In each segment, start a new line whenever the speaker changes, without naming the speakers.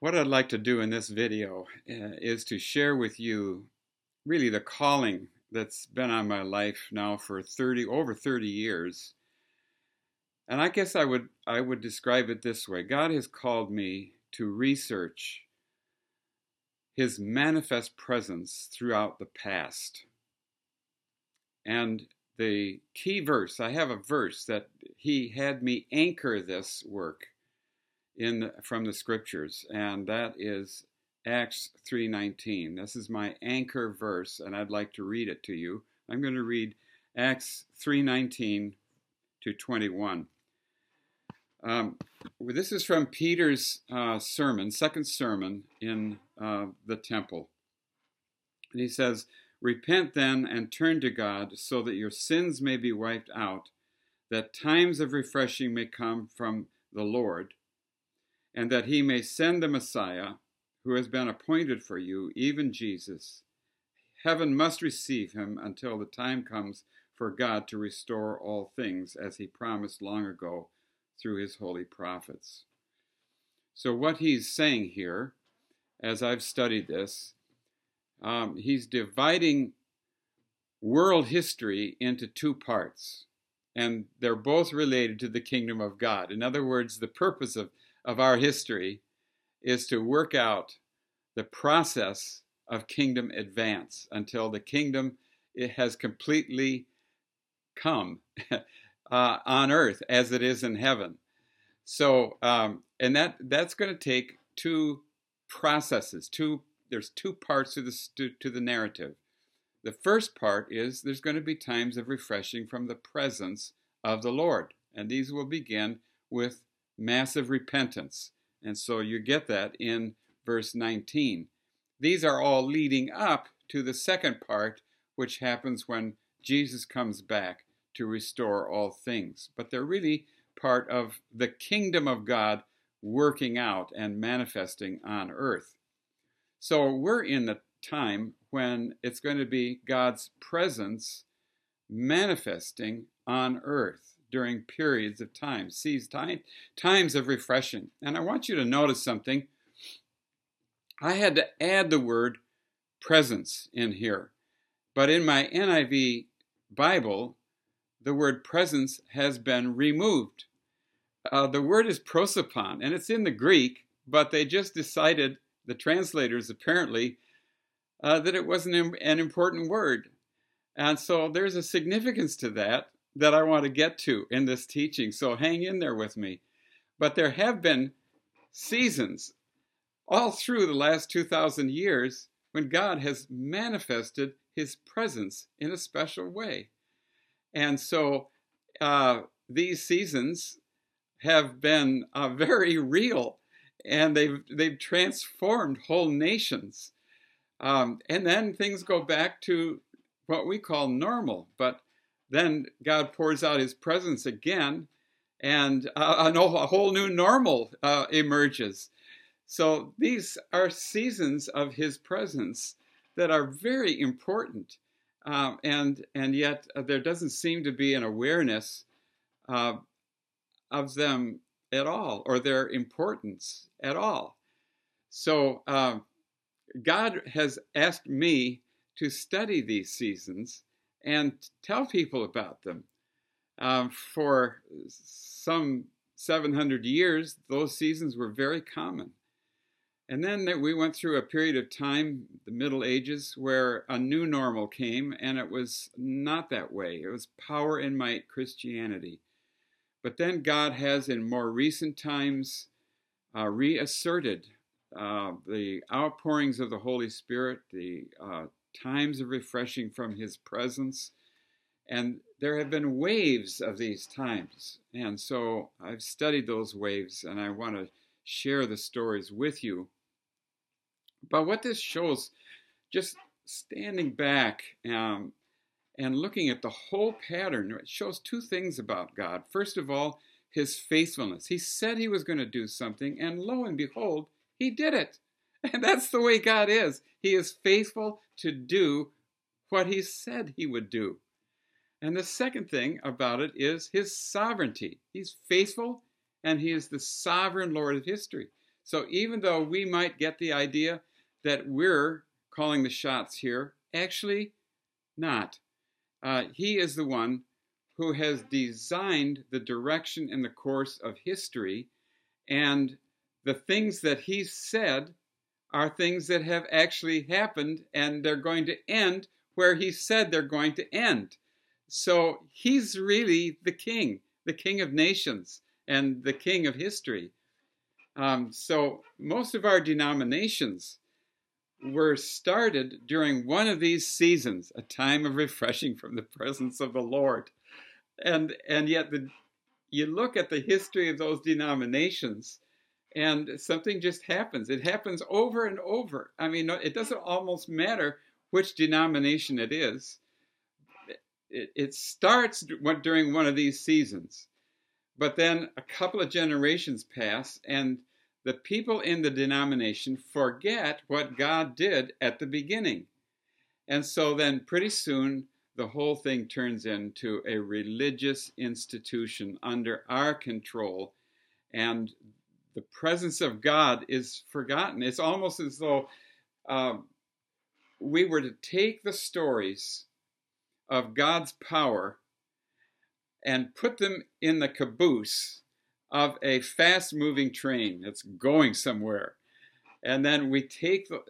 What I'd like to do in this video uh, is to share with you really the calling that's been on my life now for 30 over 30 years. And I guess I would I would describe it this way. God has called me to research his manifest presence throughout the past. And the key verse, I have a verse that he had me anchor this work in from the scriptures, and that is Acts 3:19. This is my anchor verse, and I'd like to read it to you. I'm going to read Acts 3:19 to 21. Um, this is from Peter's uh, sermon, second sermon in uh, the temple. And he says, Repent then and turn to God so that your sins may be wiped out, that times of refreshing may come from the Lord and that he may send the Messiah who has been appointed for you, even Jesus. Heaven must receive him until the time comes for God to restore all things, as he promised long ago through his holy prophets. So, what he's saying here, as I've studied this, um, he's dividing world history into two parts, and they're both related to the kingdom of God. In other words, the purpose of of our history is to work out the process of kingdom advance until the kingdom it has completely come uh, on earth as it is in heaven. So, um, and that that's going to take two processes. Two there's two parts to the to, to the narrative. The first part is there's going to be times of refreshing from the presence of the Lord, and these will begin with massive repentance. And so you get that in verse 19. These are all leading up to the second part, which happens when Jesus comes back to restore all things. But they're really part of the kingdom of God working out and manifesting on earth. So we're in the time when it's going to be God's presence manifesting on earth during periods of time, sees time, times of refreshing. And I want you to notice something. I had to add the word presence in here. But in my NIV Bible, the word presence has been removed. Uh, the word is prosopon, and it's in the Greek, but they just decided, the translators apparently, uh, that it wasn't an important word. And so there's a significance to that that I want to get to in this teaching. So hang in there with me. But there have been seasons all through the last 2,000 years when God has manifested his presence in a special way. And so uh, these seasons have been uh, very real and they've, they've transformed whole nations. Um, and then things go back to what we call normal. But then God pours out his presence again, and uh, a whole new normal uh, emerges. So these are seasons of his presence that are very important. Um, and, and yet uh, there doesn't seem to be an awareness uh, of them at all or their importance at all. So um, God has asked me to study these seasons and tell people about them. Um, for some 700 years, those seasons were very common. And then we went through a period of time, the Middle Ages, where a new normal came, and it was not that way. It was power and might Christianity. But then God has, in more recent times, uh, reasserted uh, the outpourings of the Holy Spirit, the uh, times of refreshing from His presence. And there have been waves of these times. And so I've studied those waves and I want to share the stories with you. But what this shows, just standing back um, and looking at the whole pattern, it shows two things about God. First of all, his faithfulness. He said he was going to do something, and lo and behold, he did it. And that's the way God is. He is faithful to do what he said he would do. And the second thing about it is his sovereignty. He's faithful and he is the sovereign Lord of history. So even though we might get the idea that we're calling the shots here, actually not. Uh, he is the one who has designed the direction and the course of history, and the things that he said are things that have actually happened, and they're going to end where he said they're going to end. So he's really the king, the king of nations, and the king of history. Um, so most of our denominations were started during one of these seasons, a time of refreshing from the presence of the Lord. And and yet the you look at the history of those denominations and something just happens. It happens over and over. I mean, it doesn't almost matter which denomination it is. It, it starts during one of these seasons, but then a couple of generations pass, and the people in the denomination forget what God did at the beginning. And so then pretty soon the whole thing turns into a religious institution under our control and the presence of God is forgotten. It's almost as though um, we were to take the stories of God's power and put them in the caboose of a fast moving train that's going somewhere. And then we take the,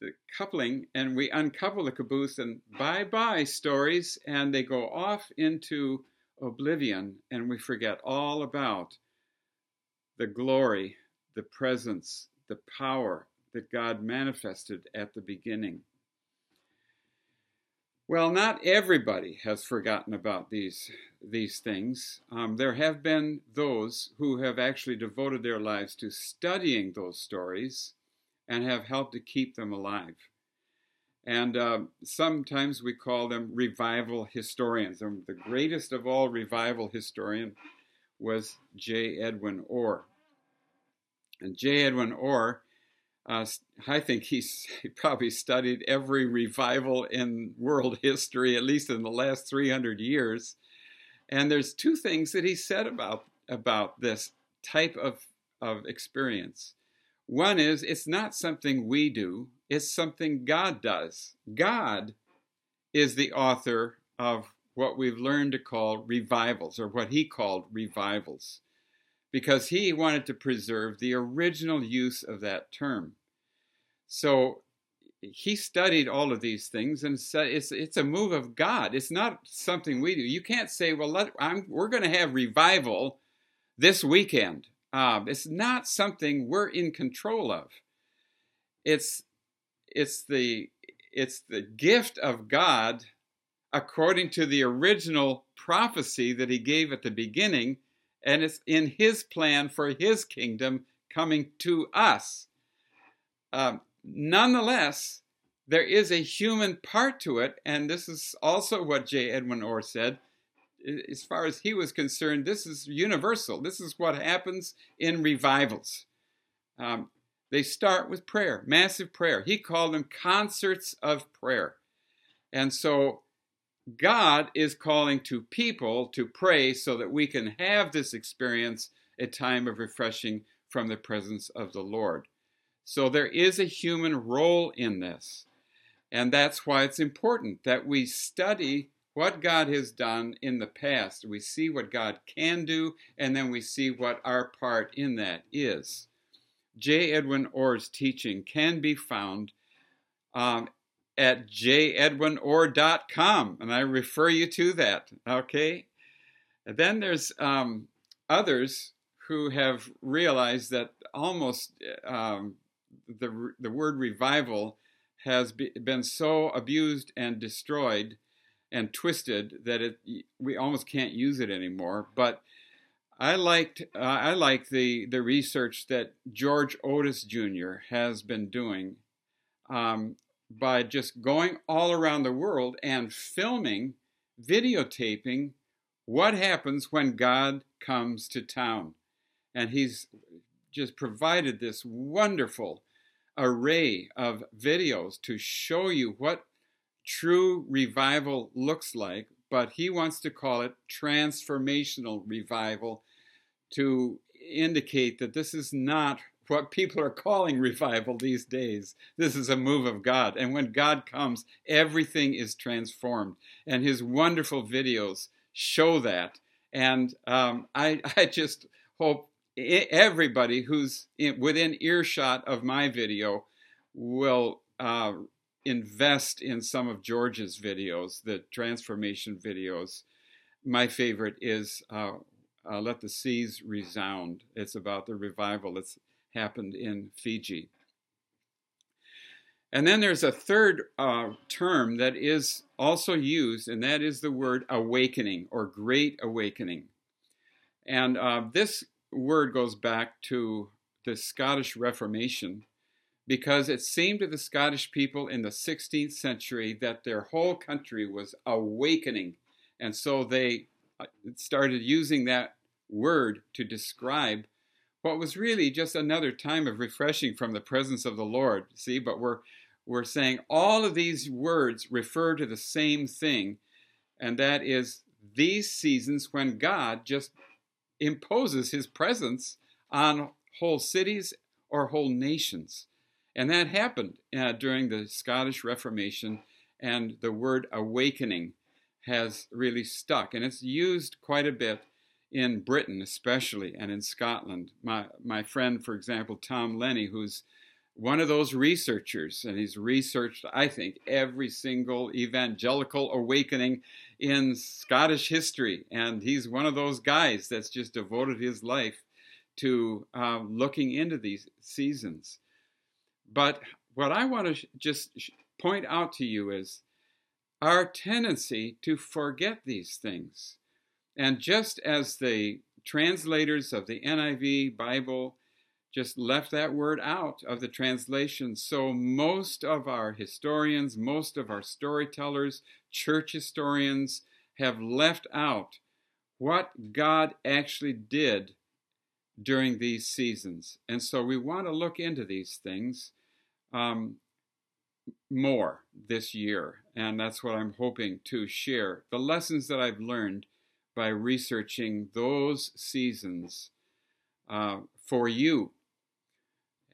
the coupling and we uncouple the caboose and bye bye stories, and they go off into oblivion, and we forget all about the glory, the presence, the power that God manifested at the beginning. Well, not everybody has forgotten about these, these things. Um, there have been those who have actually devoted their lives to studying those stories and have helped to keep them alive. And uh, sometimes we call them revival historians. And the greatest of all revival historian was J. Edwin Orr. And J. Edwin Orr, uh, I think he's, he probably studied every revival in world history, at least in the last 300 years. And there's two things that he said about, about this type of, of experience. One is it's not something we do, it's something God does. God is the author of what we've learned to call revivals, or what he called revivals, because he wanted to preserve the original use of that term. So he studied all of these things and said it's it's a move of God. It's not something we do. You can't say, well, let, we're going to have revival this weekend. Um, it's not something we're in control of. It's it's the it's the gift of God according to the original prophecy that he gave at the beginning, and it's in his plan for his kingdom coming to us. Um, nonetheless, there is a human part to it, and this is also what J. Edwin Orr said. As far as he was concerned, this is universal. This is what happens in revivals. Um, they start with prayer, massive prayer. He called them concerts of prayer. And so God is calling to people to pray so that we can have this experience, a time of refreshing from the presence of the Lord. So there is a human role in this. And that's why it's important that we study what God has done in the past. We see what God can do, and then we see what our part in that is. J. Edwin Orr's teaching can be found um, at jedwinorr.com, and I refer you to that. Okay. And then there's um, others who have realized that almost um, the the word revival has be, been so abused and destroyed and twisted that it we almost can't use it anymore. But I liked uh, I like the the research that George Otis Jr. has been doing um, by just going all around the world and filming, videotaping what happens when God comes to town, and he's just provided this wonderful array of videos to show you what true revival looks like, but he wants to call it transformational revival to indicate that this is not what people are calling revival these days. This is a move of God. And when God comes, everything is transformed. And his wonderful videos show that. And um, I, I just hope everybody who's in, within earshot of my video will uh, invest in some of George's videos, the transformation videos. My favorite is uh, uh, Let the Seas Resound. It's about the revival that's happened in Fiji. And then there's a third uh, term that is also used, and that is the word awakening or great awakening. And uh, this word goes back to the Scottish Reformation because it seemed to the Scottish people in the 16th century that their whole country was awakening. And so they uh, started using that word to describe what was really just another time of refreshing from the presence of the Lord. See, but we're we're saying all of these words refer to the same thing, and that is these seasons when God just imposes his presence on whole cities or whole nations. And that happened uh, during the Scottish Reformation, and the word awakening has really stuck. And it's used quite a bit in Britain, especially, and in Scotland. My, my friend, for example, Tom Lennie, who's one of those researchers, and he's researched, I think, every single evangelical awakening in Scottish history. And he's one of those guys that's just devoted his life to uh, looking into these seasons. But what I want to just point out to you is our tendency to forget these things. And just as the translators of the NIV Bible just left that word out of the translation, so most of our historians, most of our storytellers, church historians have left out what God actually did during these seasons. And so we want to look into these things um, more this year. And that's what I'm hoping to share. The lessons that I've learned by researching those seasons uh, for you.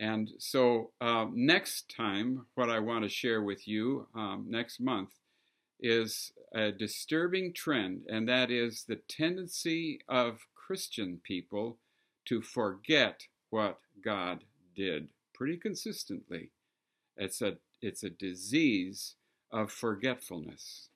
And so, uh, next time, what I want to share with you um, next month is a disturbing trend, and that is the tendency of Christian people to forget what God did pretty consistently. It's a, it's a disease of forgetfulness.